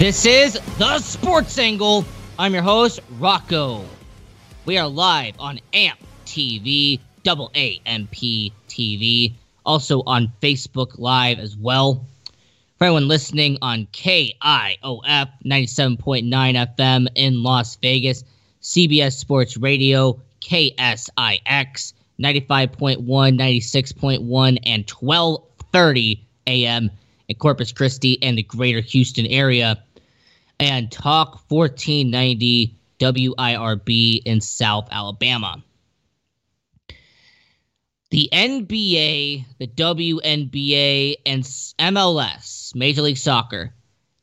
This is the Sports Angle. I'm your host, Rocco. We are live on AMP TV, double A M P TV, also on Facebook Live as well. For anyone listening on KIOF 97.9 FM in Las Vegas, CBS Sports Radio, KSIX 95.1, 96.1, and 1230 AM in Corpus Christi and the greater Houston area and Talk 1490 WIRB in South Alabama. The NBA, the WNBA, and MLS, Major League Soccer,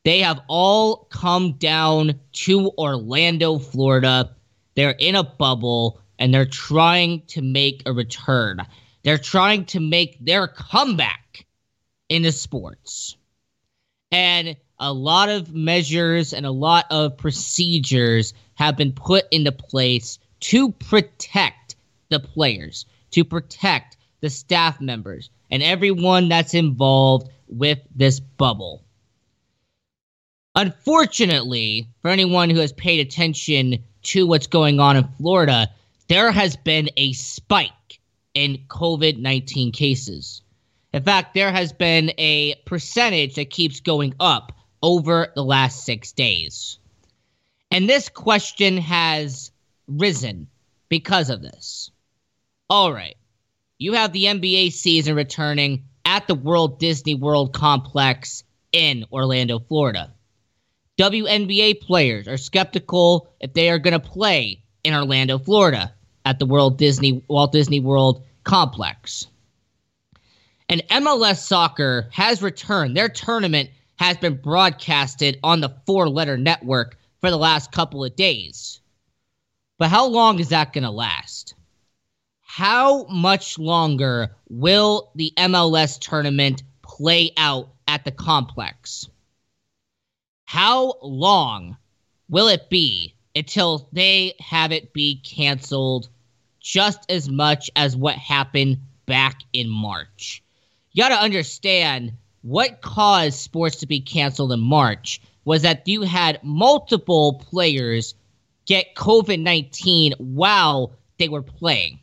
they have all come down to Orlando, Florida. They're in a bubble and they're trying to make a return. They're trying to make their comeback into sports. And a lot of measures and a lot of procedures have been put into place to protect the players, to protect the staff members, and everyone that's involved with this bubble. Unfortunately, for anyone who has paid attention to what's going on in Florida, there has been a spike in COVID 19 cases. In fact, there has been a percentage that keeps going up over the last six days. And this question has risen because of this. All right. You have the NBA season returning at the World Disney World Complex in Orlando, Florida. WNBA players are skeptical if they are going to play in Orlando, Florida at the World Disney Walt Disney World Complex. And MLS Soccer has returned. Their tournament has been broadcasted on the four letter network for the last couple of days. But how long is that going to last? How much longer will the MLS tournament play out at the complex? How long will it be until they have it be canceled just as much as what happened back in March? You got to understand what caused sports to be canceled in March was that you had multiple players get COVID 19 while they were playing.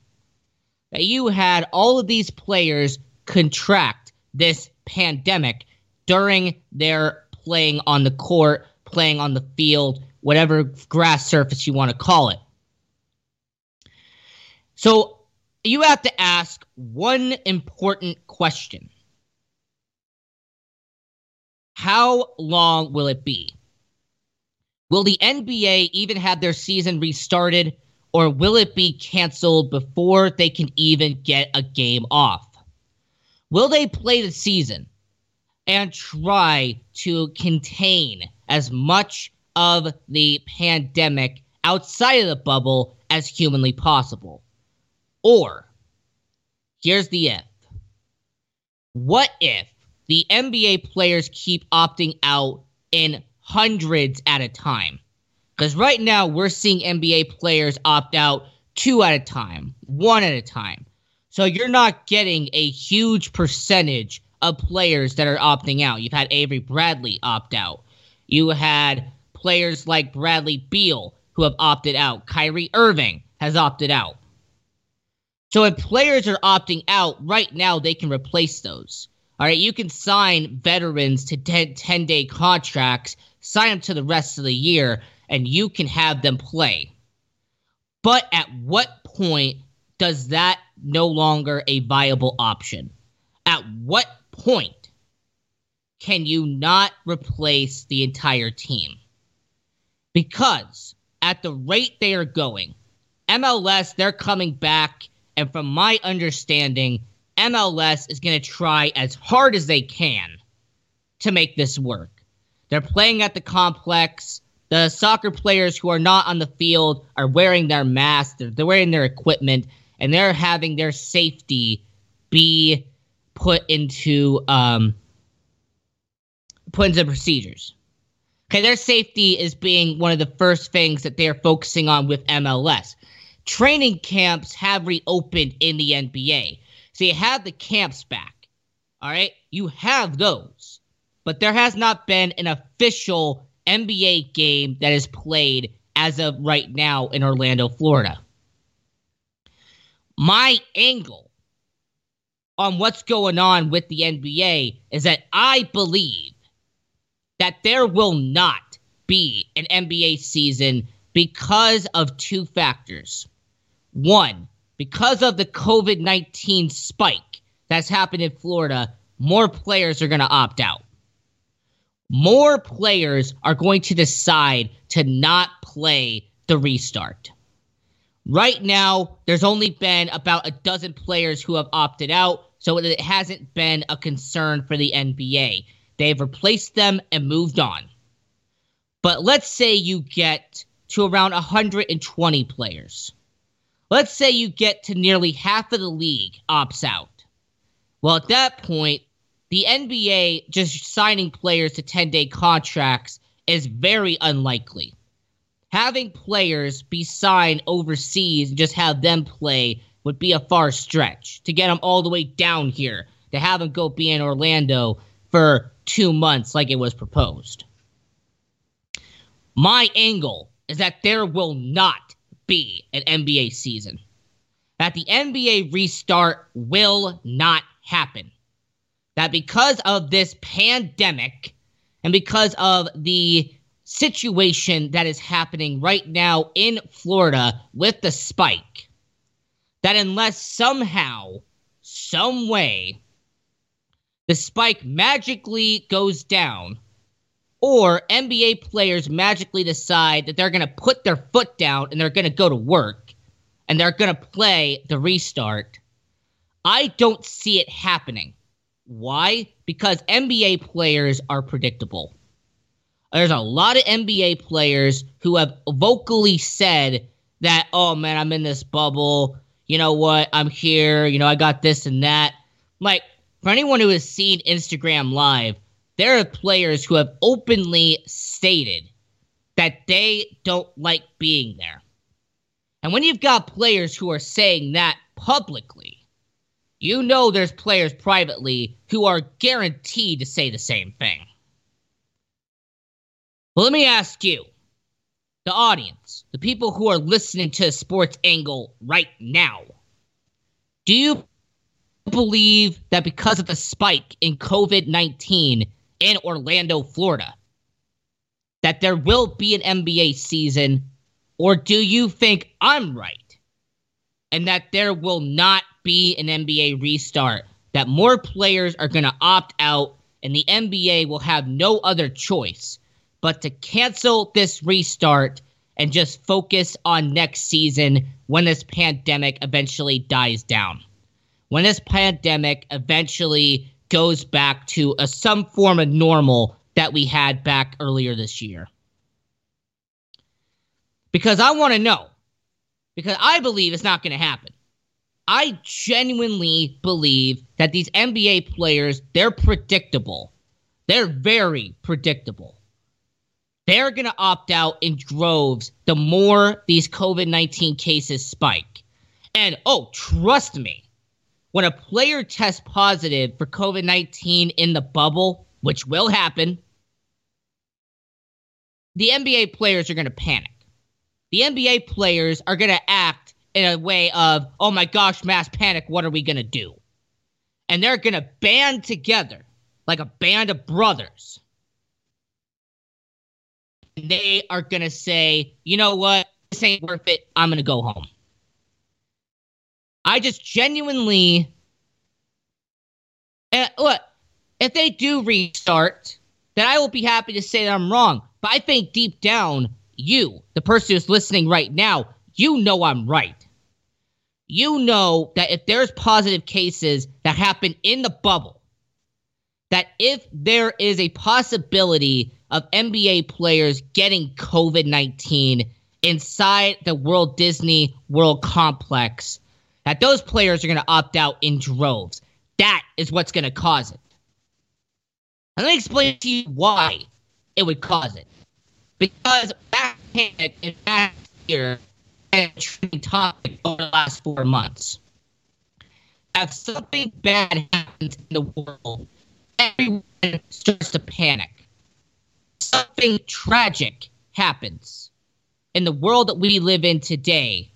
That you had all of these players contract this pandemic during their playing on the court, playing on the field, whatever grass surface you want to call it. So you have to ask one important question how long will it be? Will the NBA even have their season restarted, or will it be canceled before they can even get a game off? Will they play the season and try to contain as much of the pandemic outside of the bubble as humanly possible? Or, here's the if. What if the NBA players keep opting out in hundreds at a time. Because right now we're seeing NBA players opt out two at a time, one at a time. So you're not getting a huge percentage of players that are opting out. You've had Avery Bradley opt out. You had players like Bradley Beal who have opted out. Kyrie Irving has opted out. So if players are opting out right now, they can replace those. All right, you can sign veterans to 10 day contracts, sign them to the rest of the year, and you can have them play. But at what point does that no longer a viable option? At what point can you not replace the entire team? Because at the rate they are going, MLS, they're coming back. And from my understanding, MLS is going to try as hard as they can to make this work. They're playing at the complex. The soccer players who are not on the field are wearing their masks, they're, they're wearing their equipment, and they're having their safety be put into um, put into procedures. Okay, their safety is being one of the first things that they're focusing on with MLS. Training camps have reopened in the NBA. So you have the camps back. All right, you have those. But there has not been an official NBA game that is played as of right now in Orlando, Florida. My angle on what's going on with the NBA is that I believe that there will not be an NBA season because of two factors. One, because of the COVID 19 spike that's happened in Florida, more players are going to opt out. More players are going to decide to not play the restart. Right now, there's only been about a dozen players who have opted out, so it hasn't been a concern for the NBA. They've replaced them and moved on. But let's say you get to around 120 players. Let's say you get to nearly half of the league opts out. Well, at that point, the NBA just signing players to 10 day contracts is very unlikely. Having players be signed overseas and just have them play would be a far stretch to get them all the way down here to have them go be in Orlando for two months like it was proposed. My angle is that there will not be an NBA season. That the NBA restart will not happen. That because of this pandemic and because of the situation that is happening right now in Florida with the spike, that unless somehow, some way, the spike magically goes down, or NBA players magically decide that they're going to put their foot down and they're going to go to work and they're going to play the restart. I don't see it happening. Why? Because NBA players are predictable. There's a lot of NBA players who have vocally said that, oh man, I'm in this bubble. You know what? I'm here. You know, I got this and that. Like, for anyone who has seen Instagram Live, there are players who have openly stated that they don't like being there. And when you've got players who are saying that publicly, you know there's players privately who are guaranteed to say the same thing. Well, let me ask you, the audience, the people who are listening to Sports Angle right now, do you believe that because of the spike in COVID 19 in Orlando, Florida, that there will be an NBA season? Or do you think I'm right and that there will not be an NBA restart? That more players are going to opt out and the NBA will have no other choice but to cancel this restart and just focus on next season when this pandemic eventually dies down when this pandemic eventually goes back to a, some form of normal that we had back earlier this year. Because I want to know. Because I believe it's not going to happen. I genuinely believe that these NBA players, they're predictable. They're very predictable. They're going to opt out in droves the more these COVID 19 cases spike. And oh, trust me, when a player tests positive for COVID 19 in the bubble, which will happen, the NBA players are going to panic. The NBA players are going to act in a way of, oh my gosh, mass panic, what are we going to do? And they're going to band together like a band of brothers. And they are going to say, you know what? This ain't worth it. I'm going to go home. I just genuinely. And look, if they do restart, then I will be happy to say that I'm wrong. But I think deep down, you, the person who's listening right now, you know I'm right. You know that if there's positive cases that happen in the bubble, that if there is a possibility of NBA players getting COVID 19 inside the World Disney World complex, that those players are going to opt out in droves. That is what's going to cause it. And let me explain to you why it would cause it. Because back and that fear and trending topic over the last four months. If something bad happens in the world, everyone starts to panic. Something tragic happens in the world that we live in today.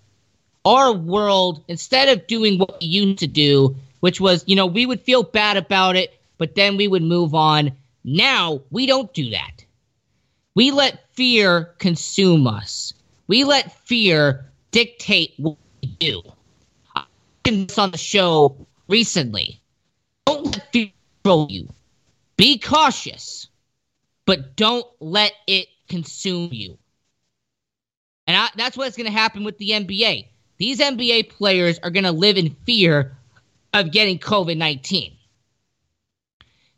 Our world, instead of doing what we used to do, which was, you know, we would feel bad about it, but then we would move on. Now we don't do that. We let fear consume us. We let fear dictate what we do. I this on the show recently. Don't let fear control you. Be cautious, but don't let it consume you. And I, that's what's going to happen with the NBA. These NBA players are going to live in fear of getting COVID 19.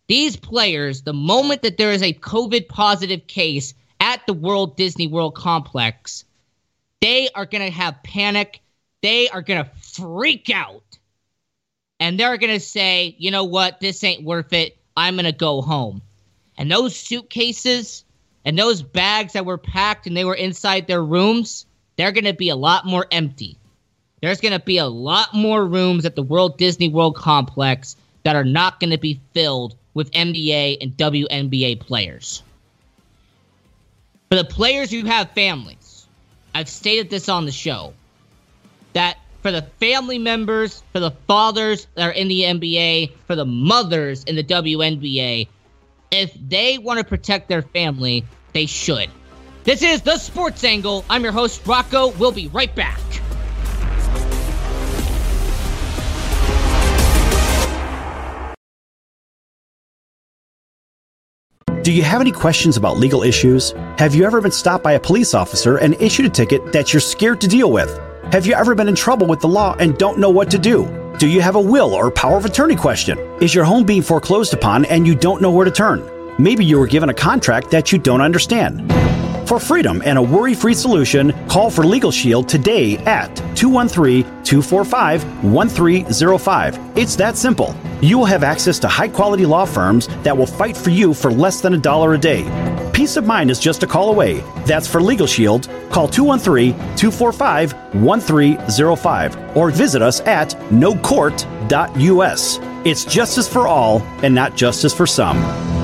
These players, the moment that there is a COVID positive case at the World Disney World complex, they are going to have panic. They are going to freak out. And they're going to say, you know what? This ain't worth it. I'm going to go home. And those suitcases and those bags that were packed and they were inside their rooms, they're going to be a lot more empty. There's going to be a lot more rooms at the World Disney World complex that are not going to be filled with NBA and WNBA players. For the players who have families, I've stated this on the show that for the family members, for the fathers that are in the NBA, for the mothers in the WNBA, if they want to protect their family, they should. This is the Sports Angle. I'm your host, Rocco. We'll be right back. Do you have any questions about legal issues? Have you ever been stopped by a police officer and issued a ticket that you're scared to deal with? Have you ever been in trouble with the law and don't know what to do? Do you have a will or power of attorney question? Is your home being foreclosed upon and you don't know where to turn? Maybe you were given a contract that you don't understand. For freedom and a worry free solution, call for Legal Shield today at 213 245 1305. It's that simple. You will have access to high quality law firms that will fight for you for less than a dollar a day. Peace of mind is just a call away. That's for Legal Shield. Call 213 245 1305 or visit us at nocourt.us. It's justice for all and not justice for some.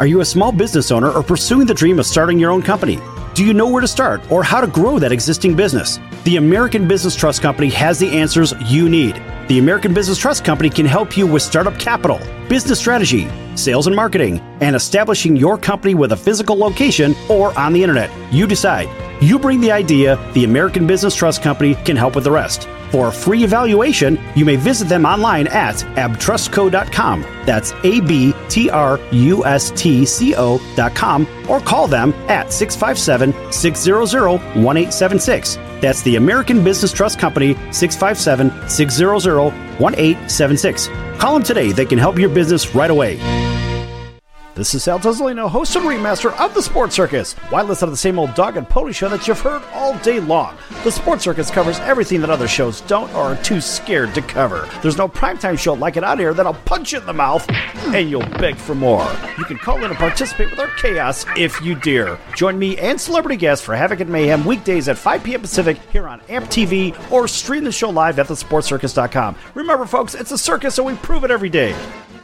Are you a small business owner or pursuing the dream of starting your own company? Do you know where to start or how to grow that existing business? The American Business Trust Company has the answers you need. The American Business Trust Company can help you with startup capital, business strategy, sales and marketing, and establishing your company with a physical location or on the internet. You decide. You bring the idea, the American Business Trust Company can help with the rest. For a free evaluation, you may visit them online at abtrustco.com. That's A B T R U S T C O.com or call them at 657 600 1876. That's the American Business Trust Company, 657 600 1876. Call them today. They can help your business right away. This is Sal Tuzolino, host and remaster of The Sports Circus. Why listen to the same old dog and pony show that you've heard all day long? The Sports Circus covers everything that other shows don't or are too scared to cover. There's no primetime show like it out here that'll punch you in the mouth and you'll beg for more. You can call in and participate with our chaos if you dare. Join me and celebrity guests for Havoc and Mayhem weekdays at 5 p.m. Pacific here on AMP TV or stream the show live at thesportcircus.com. Remember, folks, it's a circus, so we prove it every day.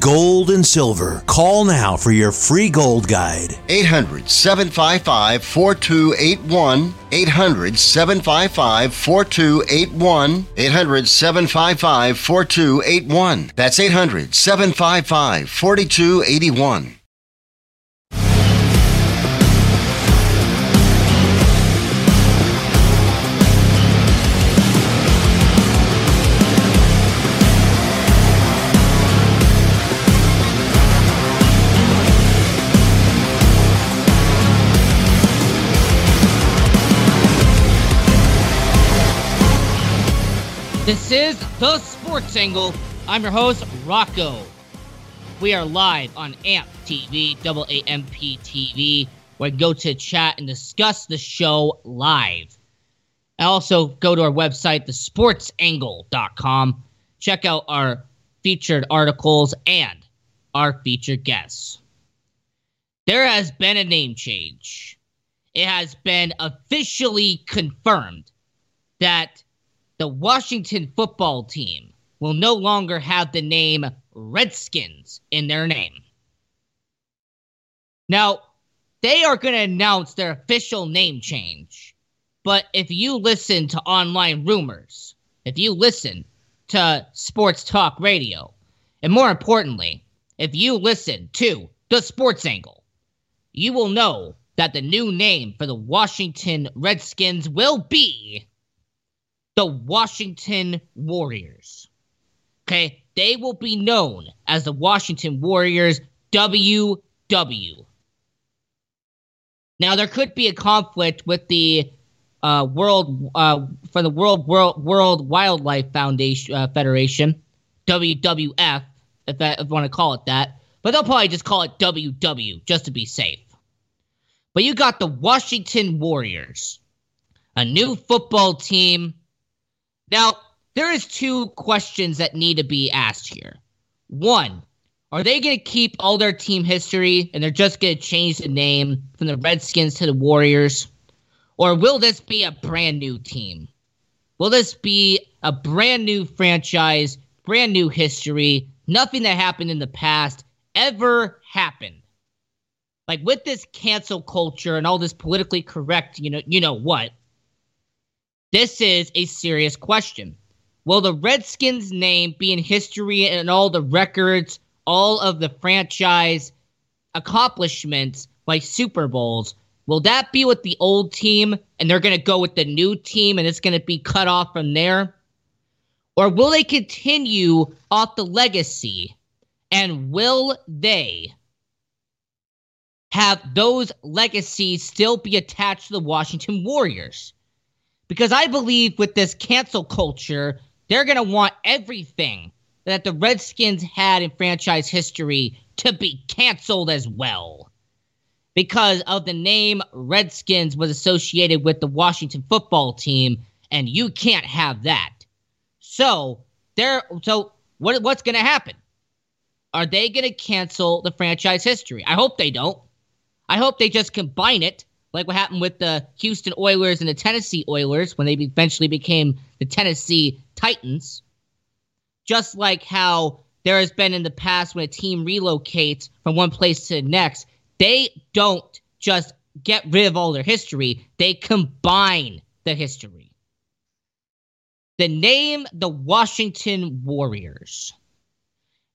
gold and silver. Call now for your free gold guide. 800 755 4281. 800 755 4281. 800 755 4281. That's 800 755 4281. This is The Sports Angle. I'm your host, Rocco. We are live on AMP TV, double AMP TV, where go to chat and discuss the show live. I Also, go to our website, thesportsangle.com. Check out our featured articles and our featured guests. There has been a name change. It has been officially confirmed that the Washington football team will no longer have the name Redskins in their name. Now, they are going to announce their official name change. But if you listen to online rumors, if you listen to sports talk radio, and more importantly, if you listen to the sports angle, you will know that the new name for the Washington Redskins will be the Washington Warriors. Okay, they will be known as the Washington Warriors WW. Now there could be a conflict with the uh, world uh, for the World World World Wildlife Foundation uh, Federation, WWF, if, I, if you want to call it that. But they'll probably just call it WW just to be safe. But you got the Washington Warriors, a new football team now, there is two questions that need to be asked here. One, are they going to keep all their team history and they're just going to change the name from the Redskins to the Warriors? Or will this be a brand new team? Will this be a brand new franchise, brand new history? Nothing that happened in the past ever happened. Like with this cancel culture and all this politically correct, you know, you know what? This is a serious question. Will the Redskins name be in history and all the records, all of the franchise accomplishments like Super Bowls? Will that be with the old team and they're going to go with the new team and it's going to be cut off from there? Or will they continue off the legacy? And will they have those legacies still be attached to the Washington Warriors? Because I believe with this cancel culture, they're going to want everything that the Redskins had in franchise history to be canceled as well. Because of the name Redskins was associated with the Washington football team, and you can't have that. So, there so what what's going to happen? Are they going to cancel the franchise history? I hope they don't. I hope they just combine it like what happened with the Houston Oilers and the Tennessee Oilers when they eventually became the Tennessee Titans. Just like how there has been in the past when a team relocates from one place to the next, they don't just get rid of all their history, they combine the history. The name, the Washington Warriors.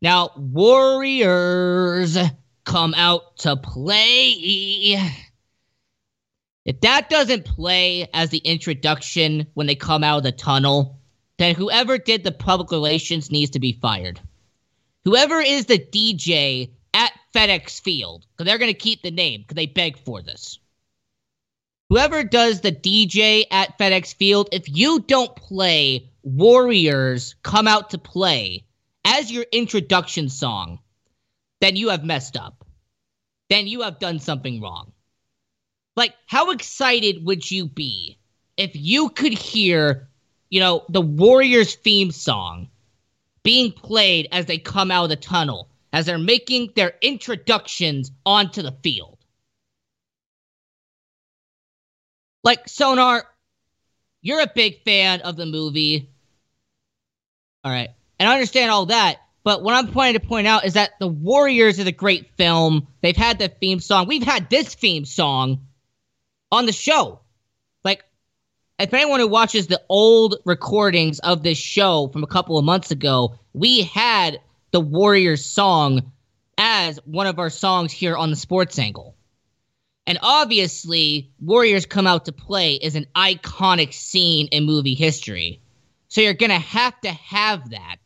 Now, Warriors come out to play. If that doesn't play as the introduction when they come out of the tunnel, then whoever did the public relations needs to be fired. Whoever is the DJ at FedEx Field, because they're going to keep the name because they beg for this. Whoever does the DJ at FedEx Field, if you don't play Warriors Come Out to Play as your introduction song, then you have messed up. Then you have done something wrong. Like, how excited would you be if you could hear, you know, the Warriors theme song being played as they come out of the tunnel, as they're making their introductions onto the field? Like, Sonar, you're a big fan of the movie. All right. And I understand all that. But what I'm pointing to point out is that The Warriors is a great film. They've had the theme song. We've had this theme song on the show. Like, if anyone who watches the old recordings of this show from a couple of months ago, we had the Warriors song as one of our songs here on the Sports Angle. And obviously, Warriors Come Out to Play is an iconic scene in movie history. So you're going to have to have that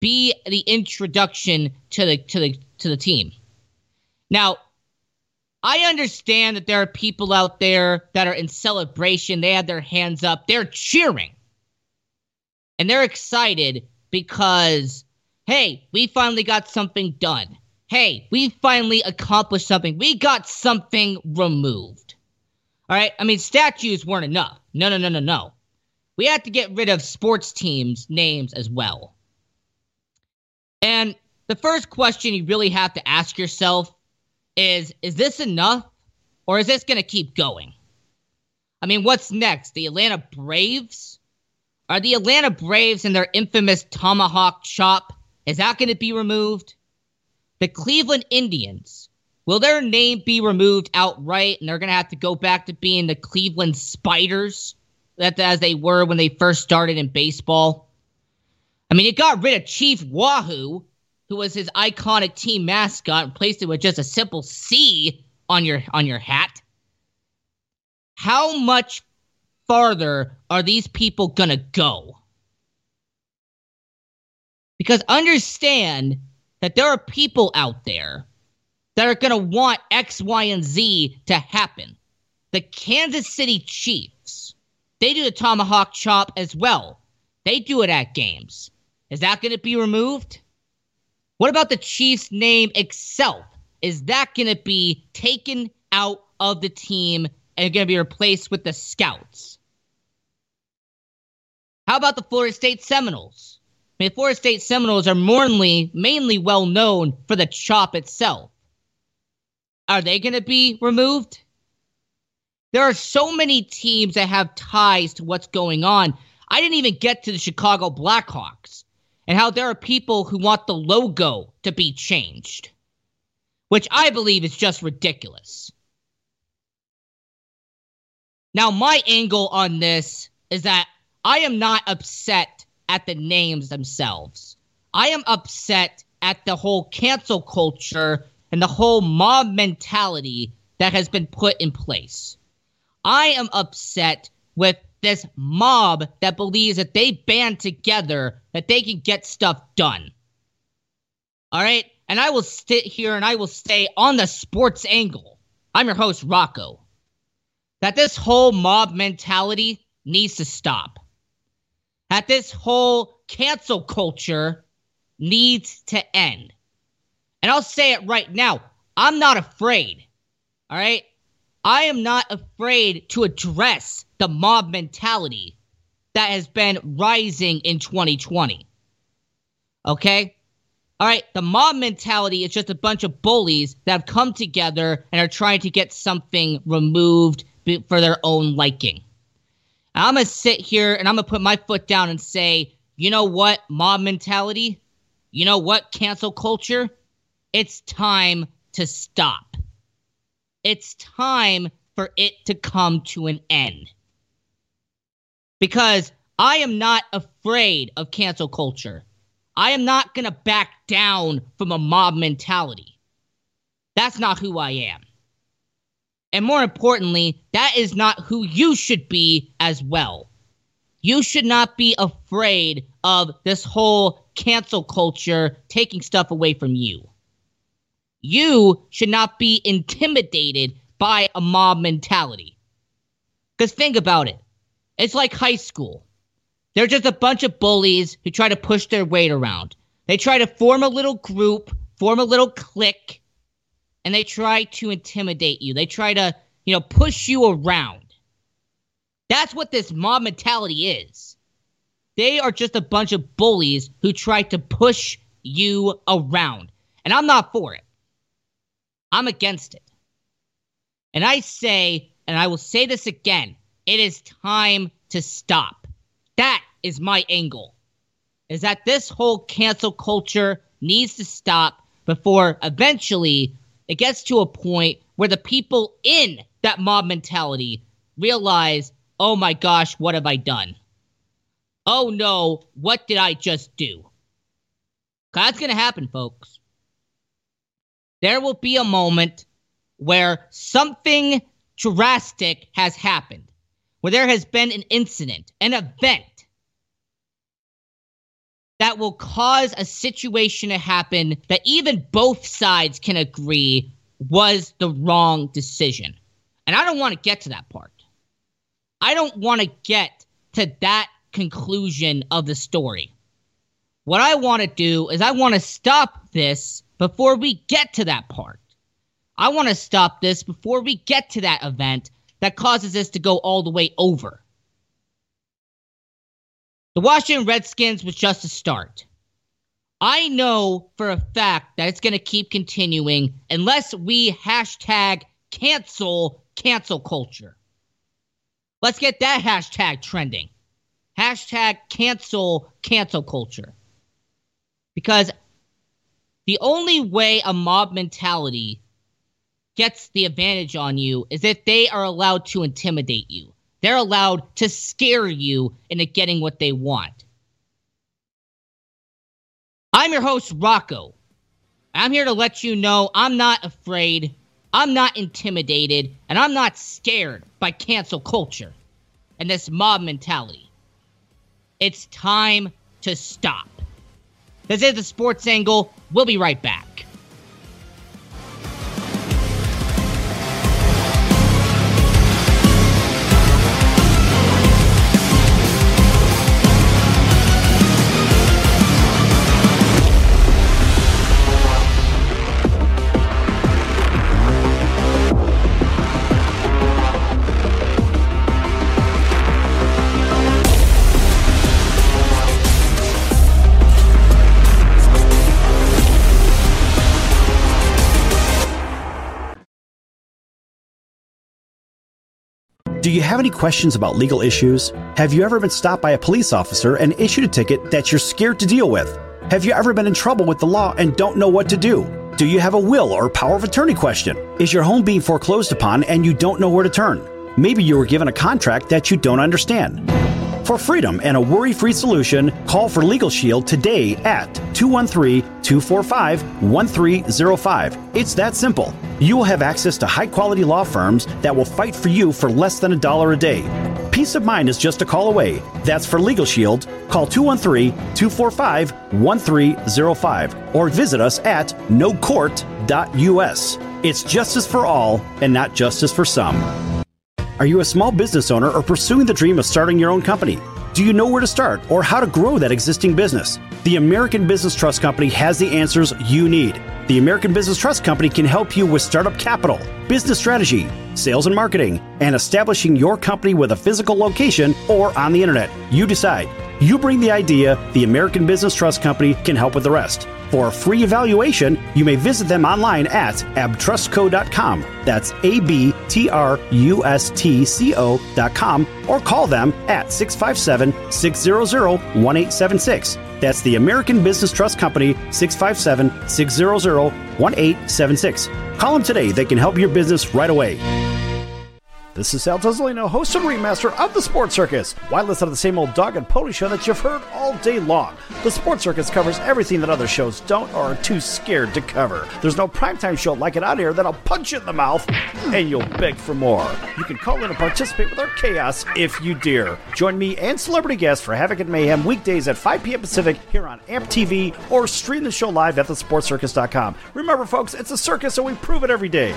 be the introduction to the to the to the team. Now, I understand that there are people out there that are in celebration. They have their hands up. They're cheering. And they're excited because hey, we finally got something done. Hey, we finally accomplished something. We got something removed. All right? I mean, statues weren't enough. No, no, no, no, no. We had to get rid of sports teams' names as well. And the first question you really have to ask yourself is is this enough or is this going to keep going? I mean, what's next? The Atlanta Braves? Are the Atlanta Braves and their infamous tomahawk chop is that going to be removed? The Cleveland Indians, will their name be removed outright and they're going to have to go back to being the Cleveland Spiders that as they were when they first started in baseball? I mean, it got rid of Chief Wahoo, who was his iconic team mascot, and replaced it with just a simple C on your on your hat. How much farther are these people gonna go? Because understand that there are people out there that are gonna want X, Y, and Z to happen. The Kansas City Chiefs, they do the tomahawk chop as well. They do it at games. Is that to be removed? What about the Chiefs' name itself? Is that going to be taken out of the team and going to be replaced with the Scouts? How about the Florida State Seminoles? I mean, Florida State Seminoles are mainly, mainly well known for the chop itself. Are they going to be removed? There are so many teams that have ties to what's going on. I didn't even get to the Chicago Blackhawks and how there are people who want the logo to be changed, which I believe is just ridiculous. Now, my angle on this is that I am not upset at the names themselves. I am upset at the whole cancel culture and the whole mob mentality that has been put in place. I am upset with this mob that believes that they band together that they can get stuff done. All right? And I will sit here and I will stay on the sports angle. I'm your host, Rocco. That this whole mob mentality needs to stop. That this whole cancel culture needs to end. And I'll say it right now I'm not afraid. All right? I am not afraid to address the mob mentality that has been rising in 2020. Okay? All right, the mob mentality is just a bunch of bullies that have come together and are trying to get something removed for their own liking. I'm going to sit here and I'm going to put my foot down and say, you know what, mob mentality? You know what, cancel culture? It's time to stop. It's time for it to come to an end because I am not afraid of cancel culture. I am not going to back down from a mob mentality. That's not who I am. And more importantly, that is not who you should be as well. You should not be afraid of this whole cancel culture taking stuff away from you. You should not be intimidated by a mob mentality. Because think about it it's like high school. They're just a bunch of bullies who try to push their weight around. They try to form a little group, form a little clique and they try to intimidate you. They try to, you know, push you around. That's what this mob mentality is. They are just a bunch of bullies who try to push you around. And I'm not for it. I'm against it. And I say, and I will say this again, it is time to stop. That is my angle. Is that this whole cancel culture needs to stop before eventually it gets to a point where the people in that mob mentality realize, oh my gosh, what have I done? Oh no, what did I just do? That's going to happen, folks. There will be a moment where something drastic has happened, where there has been an incident, an event that will cause a situation to happen that even both sides can agree was the wrong decision. And I don't want to get to that part. I don't want to get to that conclusion of the story. What I want to do is I want to stop this before we get to that part. I want to stop this before we get to that event that causes this to go all the way over. The Washington Redskins was just a start. I know for a fact that it's going to keep continuing unless we hashtag cancel cancel culture. Let's get that hashtag trending. Hashtag cancel cancel culture. Because the only way a mob mentality gets the advantage on you is if they are allowed to intimidate you. They're allowed to scare you into getting what they want. I'm your host, Rocco. I'm here to let you know I'm not afraid, I'm not intimidated, and I'm not scared by cancel culture and this mob mentality. It's time to stop. This is the Sports Angle. We'll be right back. Do you have any questions about legal issues? Have you ever been stopped by a police officer and issued a ticket that you're scared to deal with? Have you ever been in trouble with the law and don't know what to do? Do you have a will or power of attorney question? Is your home being foreclosed upon and you don't know where to turn? Maybe you were given a contract that you don't understand. For freedom and a worry free solution, call for Legal Shield today at 213 245 1305. It's that simple. You will have access to high quality law firms that will fight for you for less than a dollar a day. Peace of mind is just a call away. That's for Legal Shield. Call 213 245 1305 or visit us at nocourt.us. It's justice for all and not justice for some. Are you a small business owner or pursuing the dream of starting your own company? Do you know where to start or how to grow that existing business? The American Business Trust Company has the answers you need. The American Business Trust Company can help you with startup capital, business strategy, sales and marketing, and establishing your company with a physical location or on the internet. You decide. You bring the idea, the American Business Trust Company can help with the rest. For a free evaluation, you may visit them online at abtrustco.com. That's A B T R U S T C O.com or call them at 657 600 1876. That's the American Business Trust Company, 657 600 1876. Call them today. They can help your business right away. This is Sal Tuzolino, host and remaster of The Sports Circus. Why listen to the same old dog and pony show that you've heard all day long? The Sports Circus covers everything that other shows don't or are too scared to cover. There's no primetime show like it out here that'll punch you in the mouth and you'll beg for more. You can call in and participate with our chaos if you dare. Join me and celebrity guests for Havoc and Mayhem weekdays at 5 p.m. Pacific here on AMP TV or stream the show live at thesportscircus.com. Remember, folks, it's a circus and we prove it every day.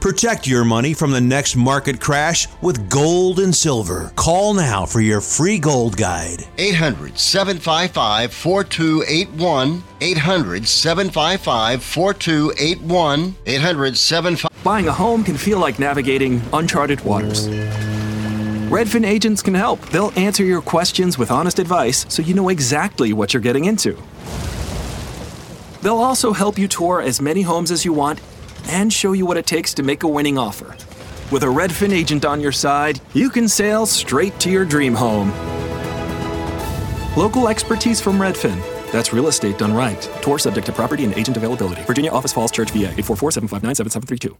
Protect your money from the next market crash with gold and silver. Call now for your free gold guide. 800 755 4281. 800 755 4281. 800 755 Buying a home can feel like navigating uncharted waters. Redfin agents can help. They'll answer your questions with honest advice so you know exactly what you're getting into. They'll also help you tour as many homes as you want and show you what it takes to make a winning offer. With a Redfin agent on your side, you can sail straight to your dream home. Local expertise from Redfin. That's real estate done right. Tour subject to property and agent availability. Virginia Office Falls Church, VA 844 759 7732.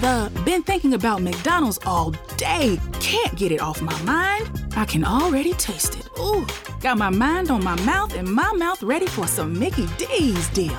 The been thinking about McDonald's all day. Can't get it off my mind. I can already taste it. Ooh, got my mind on my mouth and my mouth ready for some Mickey D's deal.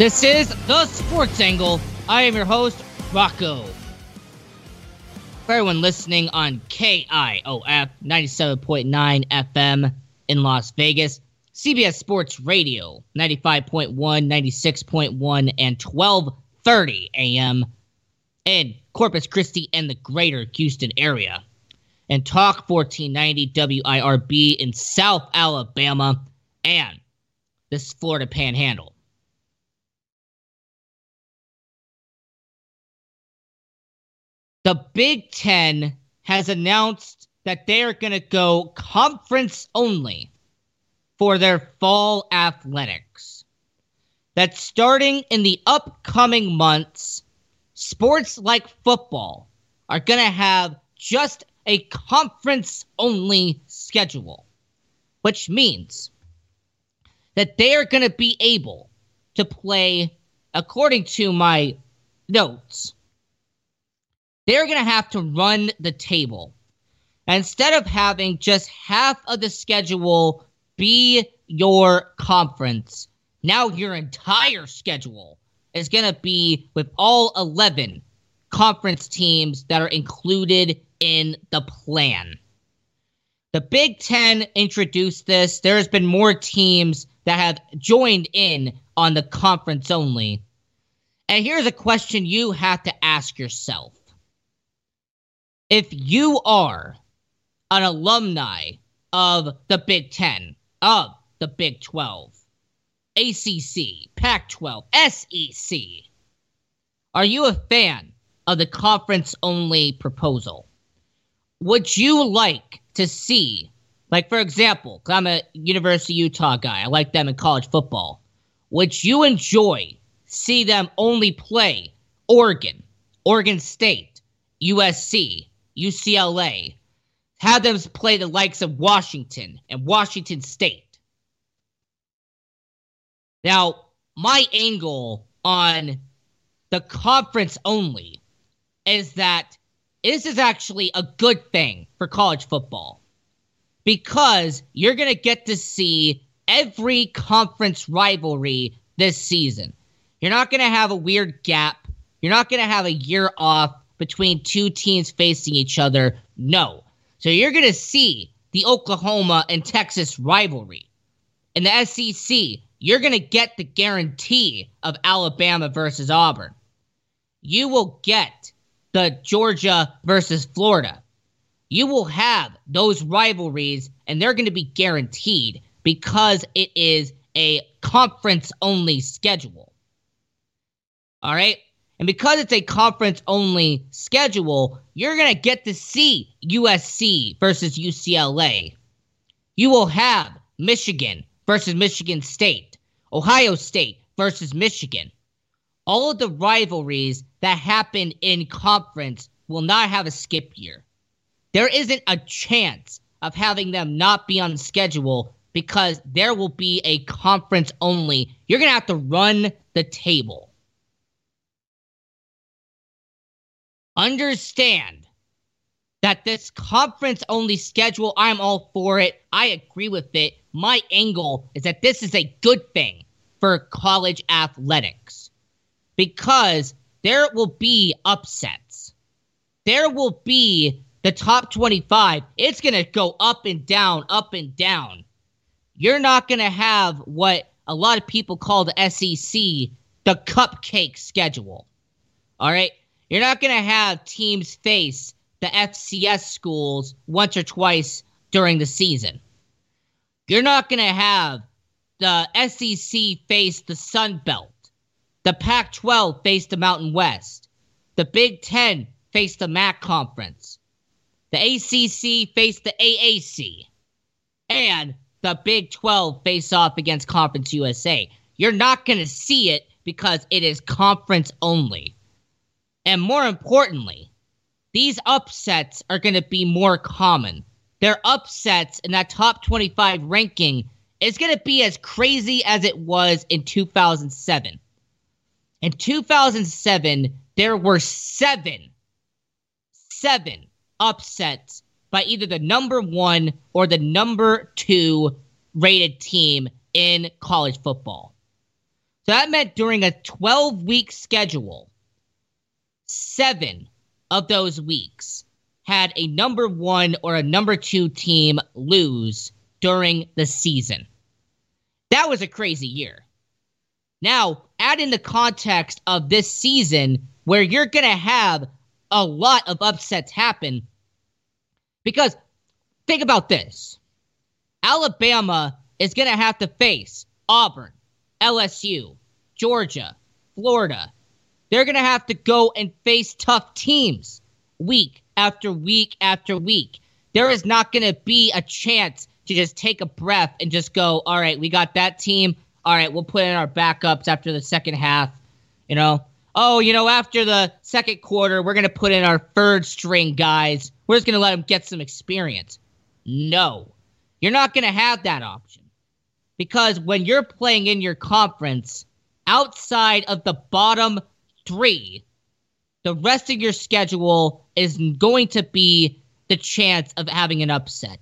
This is the Sports Angle. I am your host, Rocco. For everyone listening on KIOF 97.9 FM in Las Vegas, CBS Sports Radio 95.1, 96.1, and 1230 AM in Corpus Christi and the greater Houston area. And Talk 1490 WIRB in South Alabama and this Florida Panhandle. The Big Ten has announced that they are going to go conference only for their fall athletics. That starting in the upcoming months, sports like football are going to have just a conference only schedule, which means that they are going to be able to play, according to my notes, they're going to have to run the table. Instead of having just half of the schedule be your conference, now your entire schedule is going to be with all 11 conference teams that are included in the plan. The Big Ten introduced this. There's been more teams that have joined in on the conference only. And here's a question you have to ask yourself if you are an alumni of the Big Ten, of the Big 12, ACC, Pac 12, SEC, are you a fan of the conference only proposal? Would you like to see, like, for example, I'm a University of Utah guy, I like them in college football. Would you enjoy see them only play Oregon, Oregon State, USC, UCLA, have them play the likes of Washington and Washington State. Now, my angle on the conference only is that this is actually a good thing for college football because you're going to get to see every conference rivalry this season. You're not going to have a weird gap. You're not going to have a year off between two teams facing each other? No. So you're going to see the Oklahoma and Texas rivalry. In the SEC, you're going to get the guarantee of Alabama versus Auburn. You will get the Georgia versus Florida. You will have those rivalries, and they're going to be guaranteed because it is a conference only schedule. All right? And because it's a conference only schedule, you're going to get to see USC versus UCLA. You will have Michigan versus Michigan State, Ohio State versus Michigan. All of the rivalries that happen in conference will not have a skip year. There isn't a chance of having them not be on schedule because there will be a conference only. You're going to have to run the table. Understand that this conference only schedule, I'm all for it. I agree with it. My angle is that this is a good thing for college athletics because there will be upsets. There will be the top 25. It's going to go up and down, up and down. You're not going to have what a lot of people call the SEC the cupcake schedule. All right. You're not going to have teams face the FCS schools once or twice during the season. You're not going to have the SEC face the Sun Belt, the Pac 12 face the Mountain West, the Big Ten face the MAC Conference, the ACC face the AAC, and the Big 12 face off against Conference USA. You're not going to see it because it is conference only. And more importantly, these upsets are going to be more common. Their upsets in that top 25 ranking is going to be as crazy as it was in 2007. In 2007, there were seven, seven upsets by either the number one or the number two rated team in college football. So that meant during a 12 week schedule, seven of those weeks had a number one or a number two team lose during the season. That was a crazy year. Now, add in the context of this season where you're going to have a lot of upsets happen. Because think about this Alabama is going to have to face Auburn, LSU, Georgia, Florida, they're going to have to go and face tough teams week after week after week. There is not going to be a chance to just take a breath and just go, all right, we got that team. All right, we'll put in our backups after the second half. You know, oh, you know, after the second quarter, we're going to put in our third string guys. We're just going to let them get some experience. No, you're not going to have that option. Because when you're playing in your conference, outside of the bottom three, the rest of your schedule is going to be the chance of having an upset.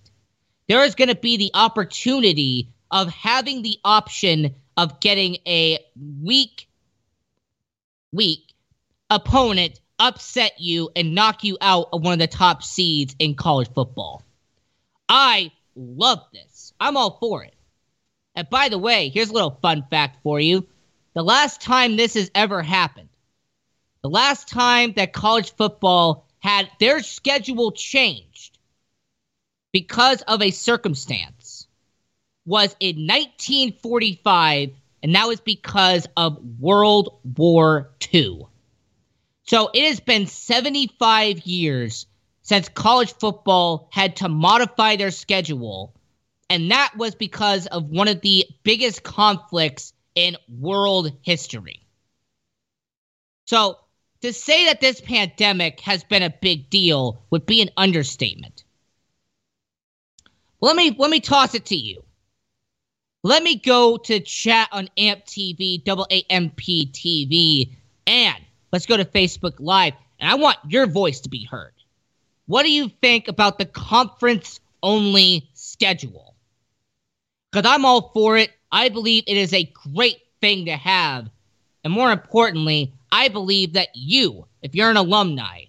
There is going to be the opportunity of having the option of getting a weak, weak opponent upset you and knock you out of one of the top seeds in college football. I love this. I'm all for it. And by the way, here's a little fun fact for you. The last time this has ever happened, the last time that college football had their schedule changed because of a circumstance was in 1945, and that was because of World War II. So it has been 75 years since college football had to modify their schedule, and that was because of one of the biggest conflicts in world history. So to say that this pandemic has been a big deal would be an understatement. Let me let me toss it to you. Let me go to chat on AMP TV, double AMP TV, and let's go to Facebook Live. And I want your voice to be heard. What do you think about the conference only schedule? Because I'm all for it. I believe it is a great thing to have. And more importantly, I believe that you, if you're an alumni,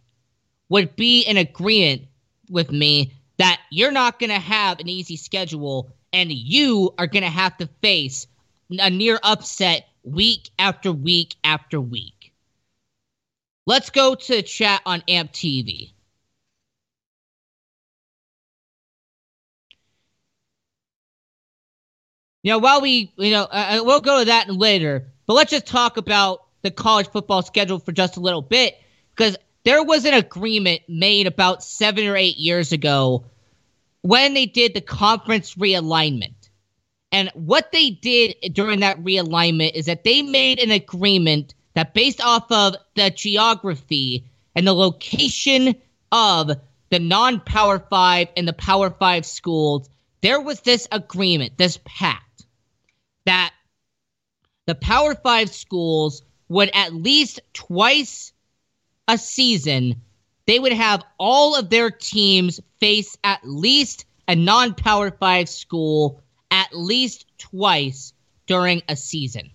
would be in agreement with me that you're not going to have an easy schedule and you are going to have to face a near upset week after week after week. Let's go to chat on AMP TV. You know, while we, you know, uh, uh, we'll go to that later, but let's just talk about the college football schedule for just a little bit because there was an agreement made about seven or eight years ago when they did the conference realignment. And what they did during that realignment is that they made an agreement that, based off of the geography and the location of the non Power Five and the Power Five schools, there was this agreement, this pact, that the Power Five schools would at least twice a season, they would have all of their teams face at least a non Power Five school at least twice during a season.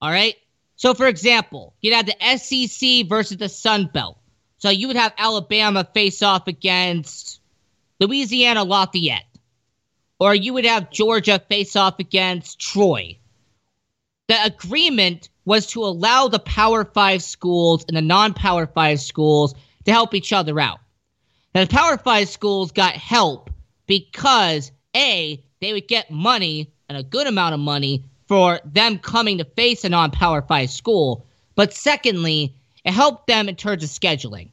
All right? So, for example, you'd have the SEC versus the Sun Belt. So you would have Alabama face off against Louisiana Lafayette. Or you would have Georgia face off against Troy. The agreement was to allow the Power Five schools and the non Power Five schools to help each other out. Now, the Power Five schools got help because A, they would get money and a good amount of money for them coming to face a non Power 5 school. But secondly, it helped them in terms of scheduling.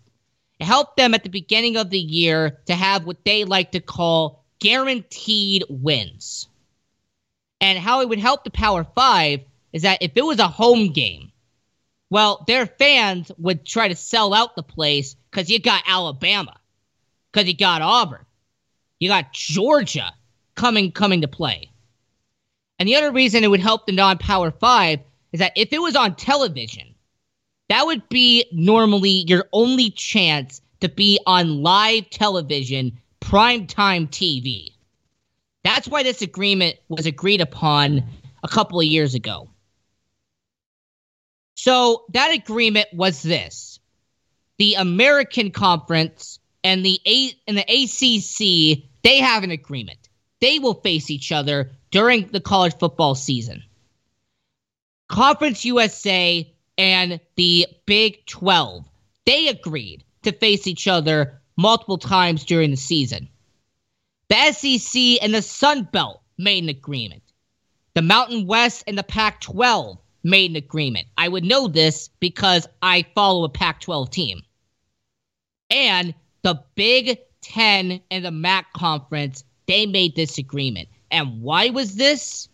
It helped them at the beginning of the year to have what they like to call guaranteed wins. And how it would help the Power 5 is that if it was a home game, well, their fans would try to sell out the place because you got Alabama, because you got Auburn, you got Georgia, coming coming to play. And the other reason it would help the non-power 5 is that if it was on television, that would be normally your only chance to be on live television, primetime TV. That's why this agreement was agreed upon a couple of years ago. So that agreement was this. The American Conference and the A and the ACC, they have an agreement they will face each other during the college football season. Conference USA and the Big 12, they agreed to face each other multiple times during the season. The SEC and the Sun Belt made an agreement. The Mountain West and the Pac 12 made an agreement. I would know this because I follow a Pac 12 team. And the Big 10 and the MAC conference they made this agreement. And why was this?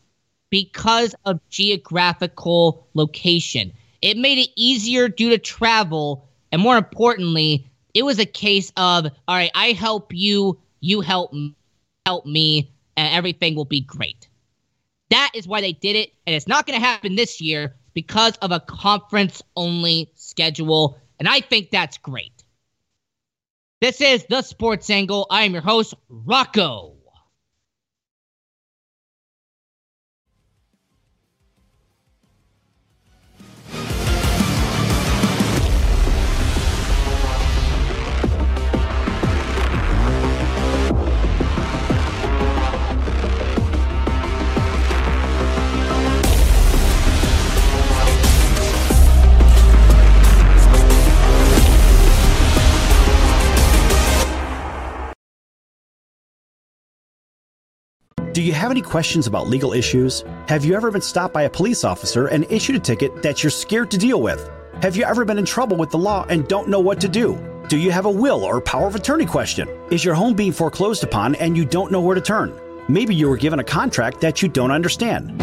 Because of geographical location. It made it easier due to travel. And more importantly, it was a case of, all right, I help you, you help me, help me, and everything will be great. That is why they did it. And it's not going to happen this year because of a conference only schedule. And I think that's great. This is The Sports Angle. I am your host, Rocco. Do you have any questions about legal issues? Have you ever been stopped by a police officer and issued a ticket that you're scared to deal with? Have you ever been in trouble with the law and don't know what to do? Do you have a will or power of attorney question? Is your home being foreclosed upon and you don't know where to turn? Maybe you were given a contract that you don't understand.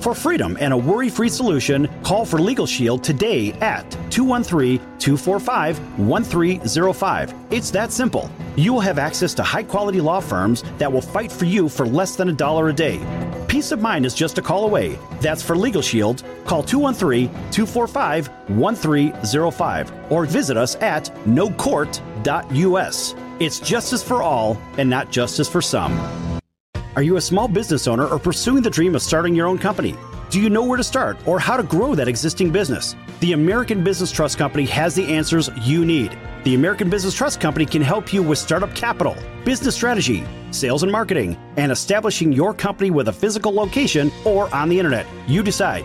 For freedom and a worry free solution, call for Legal Shield today at 213 245 1305. It's that simple. You will have access to high quality law firms that will fight for you for less than a dollar a day. Peace of mind is just a call away. That's for Legal Shield. Call 213 245 1305 or visit us at nocourt.us. It's justice for all and not justice for some. Are you a small business owner or pursuing the dream of starting your own company? Do you know where to start or how to grow that existing business? The American Business Trust Company has the answers you need. The American Business Trust Company can help you with startup capital, business strategy, sales and marketing, and establishing your company with a physical location or on the internet. You decide.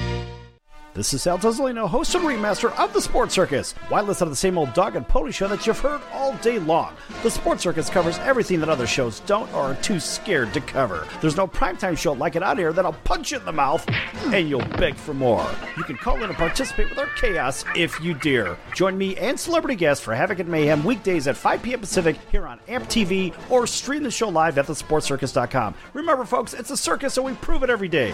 This is Sal Tuzolino, host and remaster of the Sports Circus. Why listen to the same old dog and pony show that you've heard all day long? The Sports Circus covers everything that other shows don't or are too scared to cover. There's no primetime show like it out here that'll punch you in the mouth and you'll beg for more. You can call in and participate with our chaos if you dare. Join me and celebrity guests for Havoc and Mayhem weekdays at 5 p.m. Pacific here on AMP TV or stream the show live at thesportscircus.com. Remember, folks, it's a circus and we prove it every day.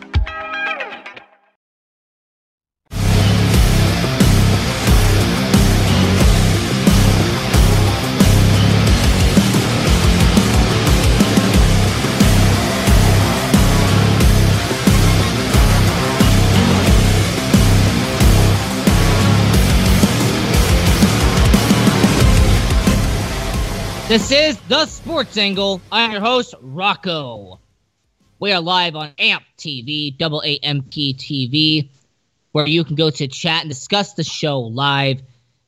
This is the Sports Angle. I'm your host, Rocco. We are live on AMP TV, double AMP TV, where you can go to chat and discuss the show live.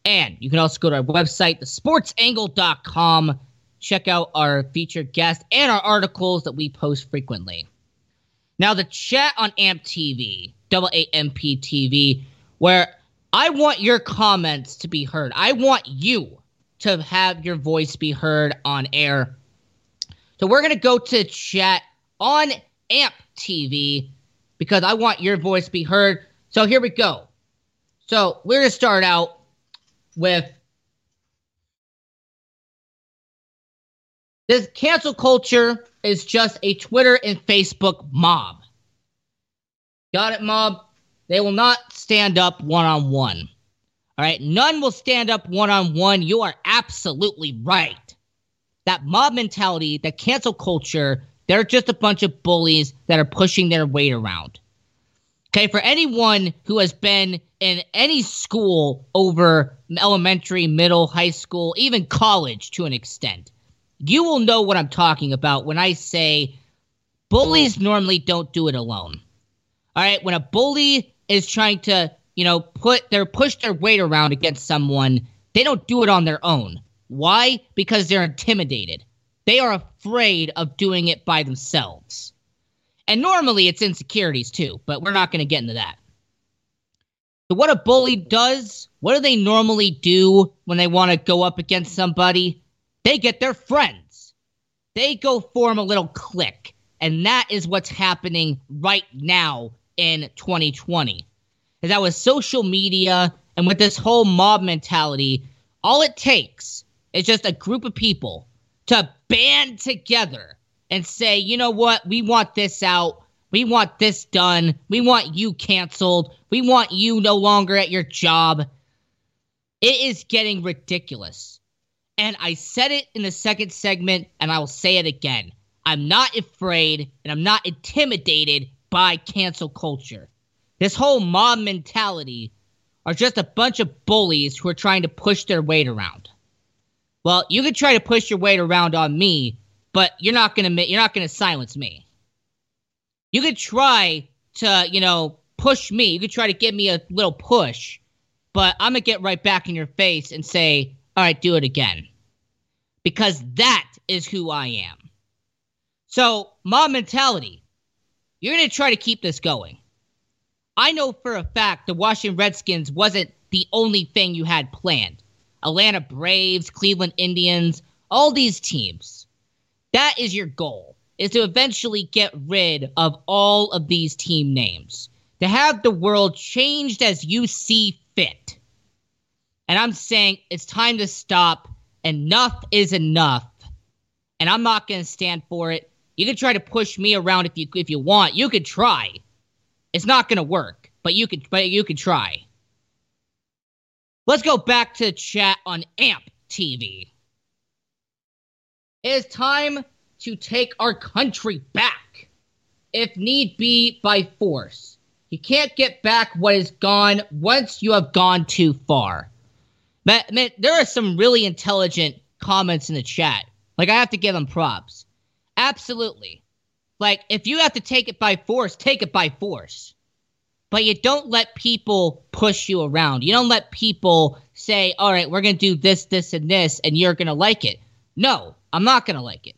And you can also go to our website, thesportsangle.com. Check out our featured guests and our articles that we post frequently. Now, the chat on AMP TV, double AMP TV, where I want your comments to be heard. I want you to have your voice be heard on air. So we're going to go to chat on AMP TV because I want your voice be heard. So here we go. So we're going to start out with this cancel culture is just a Twitter and Facebook mob. Got it, mob? They will not stand up one on one. All right. None will stand up one on one. You are absolutely right. That mob mentality, that cancel culture, they're just a bunch of bullies that are pushing their weight around. Okay. For anyone who has been in any school over elementary, middle, high school, even college to an extent, you will know what I'm talking about when I say bullies normally don't do it alone. All right. When a bully is trying to you know, put their push their weight around against someone, they don't do it on their own. Why? Because they're intimidated. They are afraid of doing it by themselves. And normally it's insecurities too, but we're not going to get into that. So, what a bully does, what do they normally do when they want to go up against somebody? They get their friends. They go form a little clique. And that is what's happening right now in 2020 is that with social media and with this whole mob mentality, all it takes is just a group of people to band together and say, you know what, we want this out. We want this done. We want you canceled. We want you no longer at your job. It is getting ridiculous. And I said it in the second segment, and I will say it again. I'm not afraid and I'm not intimidated by cancel culture. This whole mob mentality are just a bunch of bullies who are trying to push their weight around. Well, you could try to push your weight around on me, but you're not gonna you're not gonna silence me. You could try to, you know, push me. You could try to give me a little push, but I'm to get right back in your face and say, all right, do it again. Because that is who I am. So, mob mentality, you're to try to keep this going. I know for a fact the Washington Redskins wasn't the only thing you had planned. Atlanta Braves, Cleveland Indians, all these teams. That is your goal, is to eventually get rid of all of these team names. To have the world changed as you see fit. And I'm saying it's time to stop. Enough is enough. And I'm not going to stand for it. You can try to push me around if you if you want. You could try. It's not going to work, but you could but you could try. Let's go back to chat on AMP TV. It is time to take our country back, if need be by force. You can't get back what is gone once you have gone too far. Man, man, there are some really intelligent comments in the chat. Like, I have to give them props. Absolutely. Like, if you have to take it by force, take it by force. But you don't let people push you around. You don't let people say, all right, we're going to do this, this, and this, and you're going to like it. No, I'm not going to like it.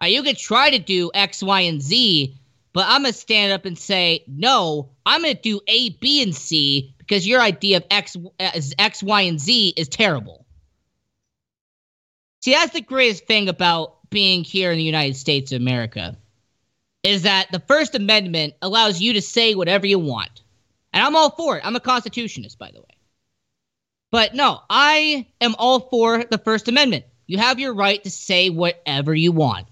Uh, you could try to do X, Y, and Z, but I'm going to stand up and say, no, I'm going to do A, B, and C because your idea of X, X, Y, and Z is terrible. See, that's the greatest thing about being here in the United States of America is that the First Amendment allows you to say whatever you want. And I'm all for it. I'm a constitutionist, by the way. But no, I am all for the First Amendment. You have your right to say whatever you want.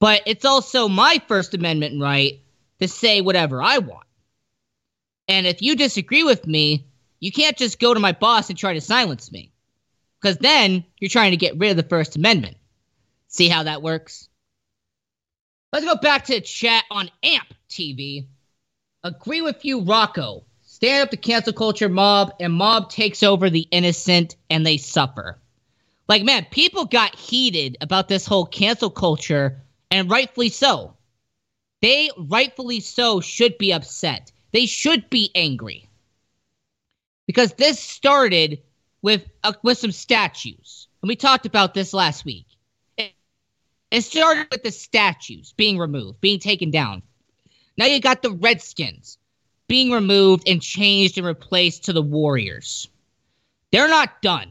But it's also my First Amendment right to say whatever I want. And if you disagree with me, you can't just go to my boss and try to silence me. Because then you're trying to get rid of the First Amendment. See how that works? Let's go back to chat on AMP TV. Agree with you, Rocco. Stand up to cancel culture mob, and mob takes over the innocent and they suffer. Like, man, people got heated about this whole cancel culture, and rightfully so. They rightfully so should be upset. They should be angry. Because this started with uh, with some statues. And we talked about this last week. It started with the statues being removed, being taken down. Now you got the Redskins being removed and changed and replaced to the Warriors. They're not done.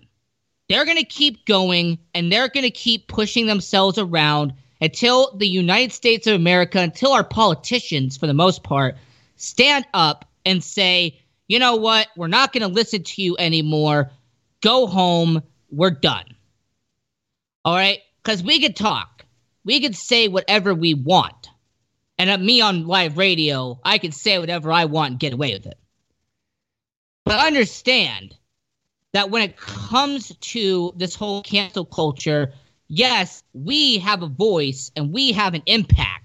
They're going to keep going and they're going to keep pushing themselves around until the United States of America, until our politicians, for the most part, stand up and say, you know what? We're not going to listen to you anymore. Go home. We're done. All right? Because we could talk we could say whatever we want. And at me on live radio, I can say whatever I want and get away with it. But understand that when it comes to this whole cancel culture, yes, we have a voice and we have an impact.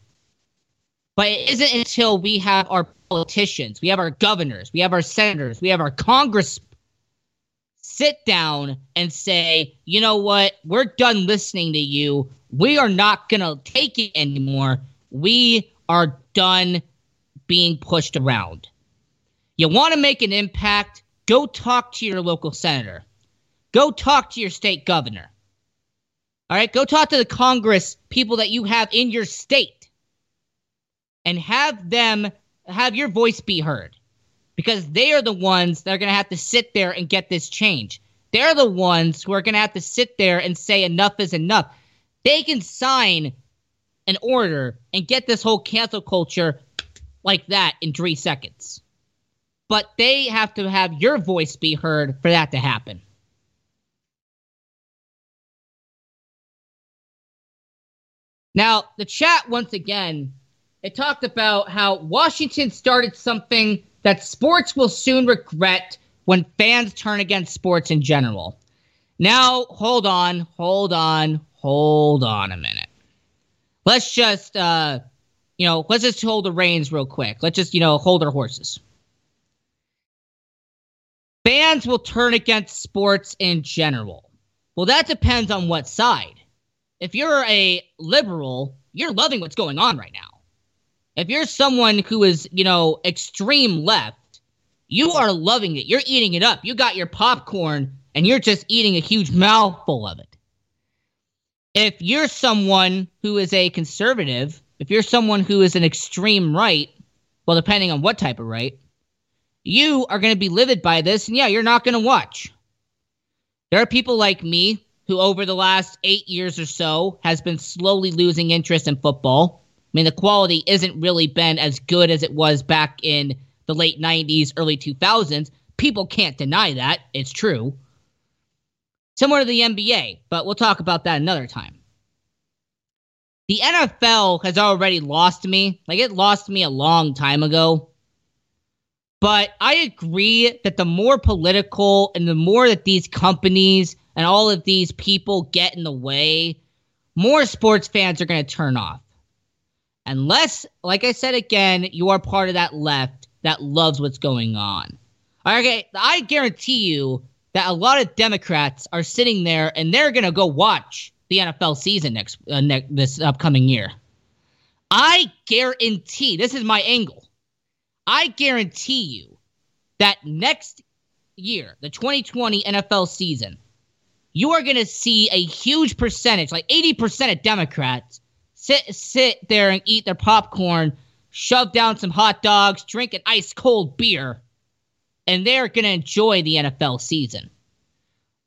But it isn't until we have our politicians, we have our governors, we have our senators, we have our Congress sit down and say, you know what, we're done listening to you. We are not going to take it anymore. We are done being pushed around. You want to make an impact? Go talk to your local senator. Go talk to your state governor. All right, go talk to the Congress people that you have in your state and have them have your voice be heard because they are the ones that are going to have to sit there and get this change. They're the ones who are going to have to sit there and say enough is enough. They can sign an order and get this whole cancel culture like that in three seconds. But they have to have your voice be heard for that to happen. Now, the chat, once again, it talked about how Washington started something that sports will soon regret when fans turn against sports in general. Now, hold on, hold on, hold on a minute. Let's just, uh, you know, let's just hold the reins real quick. Let's just, you know, hold our horses. Fans will turn against sports in general. Well, that depends on what side. If you're a liberal, you're loving what's going on right now. If you're someone who is, you know, extreme left, you are loving it. You're eating it up. You got your popcorn and you're just eating a huge mouthful of it. If you're someone who is a conservative, if you're someone who is an extreme right, well, depending on what type of right, you are going to be livid by this, and yeah, you're not going to watch. There are people like me who, over the last eight years or so, has been slowly losing interest in football. I mean, the quality isn't really been as good as it was back in the late 90s, early 2000s. People can't deny that. It's true. Similar to the NBA, but we'll talk about that another time. The NFL has already lost me. Like, it lost me a long time ago. But I agree that the more political and the more that these companies and all of these people get in the way, more sports fans are going to turn off. Unless, like I said again, you are part of that left that loves what's going on. Okay, I guarantee you that a lot of Democrats are sitting there and they're going to go watch the NFL season next uh, this upcoming year. I guarantee this is my angle. I guarantee you that next year, the 2020 NFL season, you are going to see a huge percentage, like 80% of Democrats, sit sit there and eat their popcorn, shove down some hot dogs, drink an ice cold beer, and they're going to enjoy the NFL season.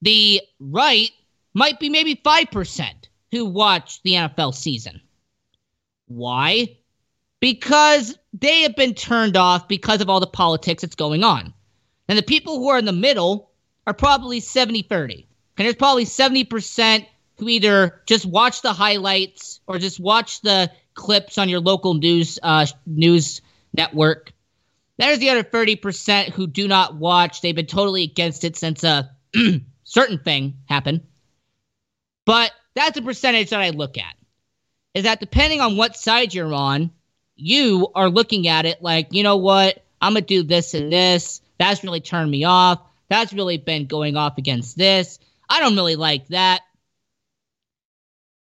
The right might be maybe 5% who watch the NFL season. Why? because they have been turned off because of all the politics that's going on. And the people who are in the middle are probably 70 30. And there's probably 70% who either just watch the highlights or just watch the clips on your local news uh, news network. There's the other 30% who do not watch. They've been totally against it since uh, a certain thing happened. But that's a percentage that I look at. Is that depending on what side you're on, you are looking at it like, you know what? I'm going to do this and this. That's really turned me off. That's really been going off against this. I don't really like that.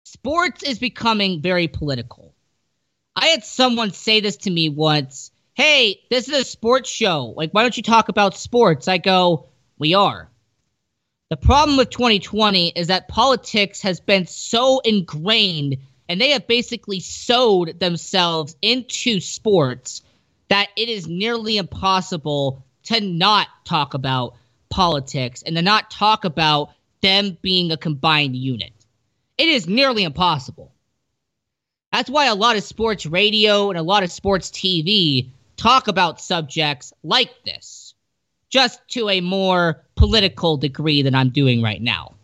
Sports is becoming very political. I had someone say this to me once Hey, this is a sports show. Like, why don't you talk about sports? I go, We are. The problem with 2020 is that politics has been so ingrained and they have basically sewed themselves into sports that it is nearly impossible to not talk about politics and to not talk about them being a combined unit. It is nearly impossible. That's why a lot of sports radio and a lot of sports TV talk about subjects like this, just to a more political degree than I'm doing right now.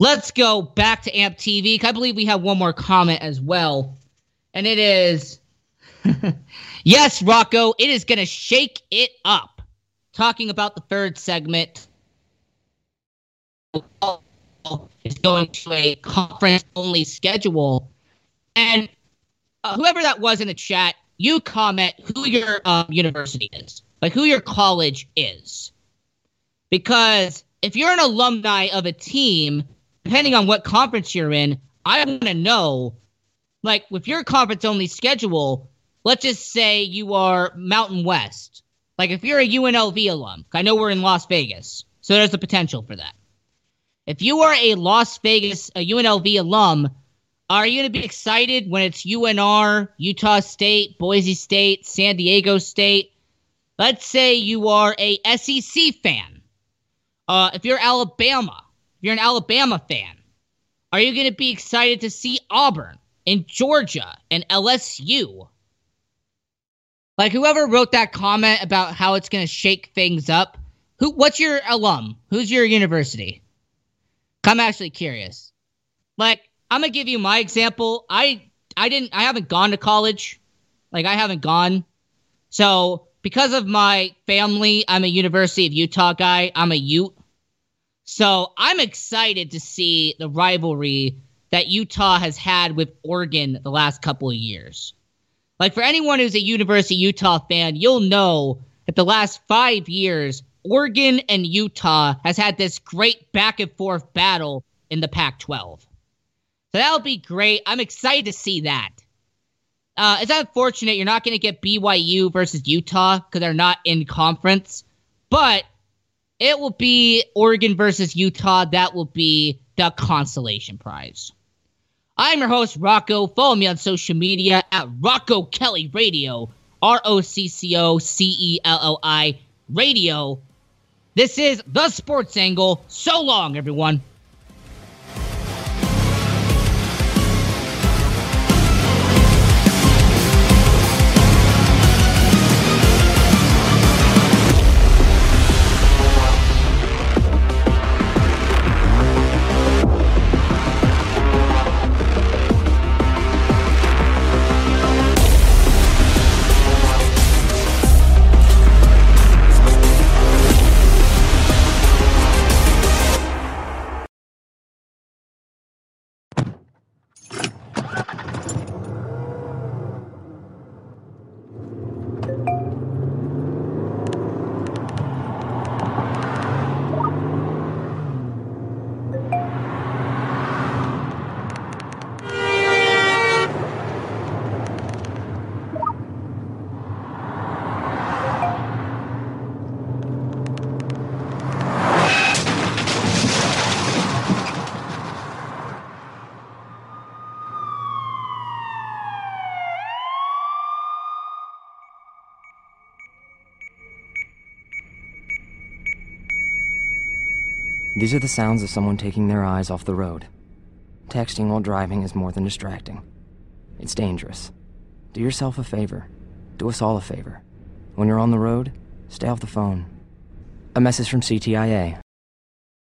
Let's go back to AMP TV. I believe we have one more comment as well. And it is Yes, Rocco, it is going to shake it up. Talking about the third segment is going to a conference only schedule. And uh, whoever that was in the chat, you comment who your um, university is, like who your college is. Because if you're an alumni of a team depending on what conference you're in, I want to know, like, with your conference only schedule, let's just say you are Mountain West. Like, if you're a UNLV alum, I know we're in Las Vegas, so there's the potential for that. If you are a Las Vegas, a UNLV alum, are you going to be excited when it's UNR, Utah State, Boise State, San Diego State? Let's say you are a SEC fan. Uh, if you're Alabama, if you're an Alabama fan, are you going to be excited to see Auburn and Georgia and LSU? Like whoever wrote that comment about how it's going to shake things up, who what's your alum? Who's your university? I'm actually curious. Like I'm to give you my example. I I didn't I haven't gone to college. Like I haven't gone. So, because of my family, I'm a University of Utah guy. I'm a Ute. So I'm excited to see the rivalry that Utah has had with Oregon the last couple of years. Like for anyone who's a University Utah fan, you'll know that the last five years, Oregon and Utah has had this great back and forth battle in the Pac 12. So that'll be great. I'm excited to see that. uh, it's unfortunate you're not going to get BYU versus Utah because they're not in conference, but it will be Oregon versus Utah. That will be the consolation prize. I'm your host, Rocco. Follow me on social media at Rocco Celli Radio, R O C C O C E L L I Radio. This is The Sports Angle. So long, everyone. These are the sounds of someone taking their eyes off the road. Texting while driving is more than distracting. It's dangerous. Do yourself a favor. Do us all a favor. When you're on the road, stay off the phone. A message from CTIA.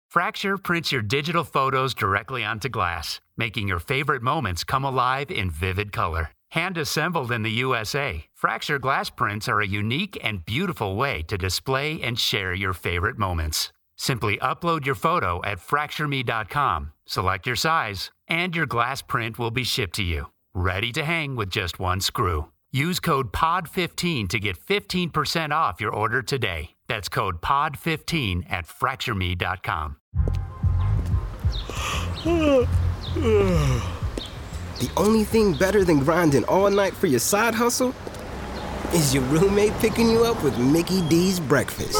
Fracture prints your digital photos directly onto glass, making your favorite moments come alive in vivid color. Hand assembled in the USA, Fracture glass prints are a unique and beautiful way to display and share your favorite moments. Simply upload your photo at fractureme.com, select your size, and your glass print will be shipped to you, ready to hang with just one screw. Use code POD15 to get 15% off your order today. That's code POD15 at fractureme.com. The only thing better than grinding all night for your side hustle is your roommate picking you up with Mickey D's breakfast.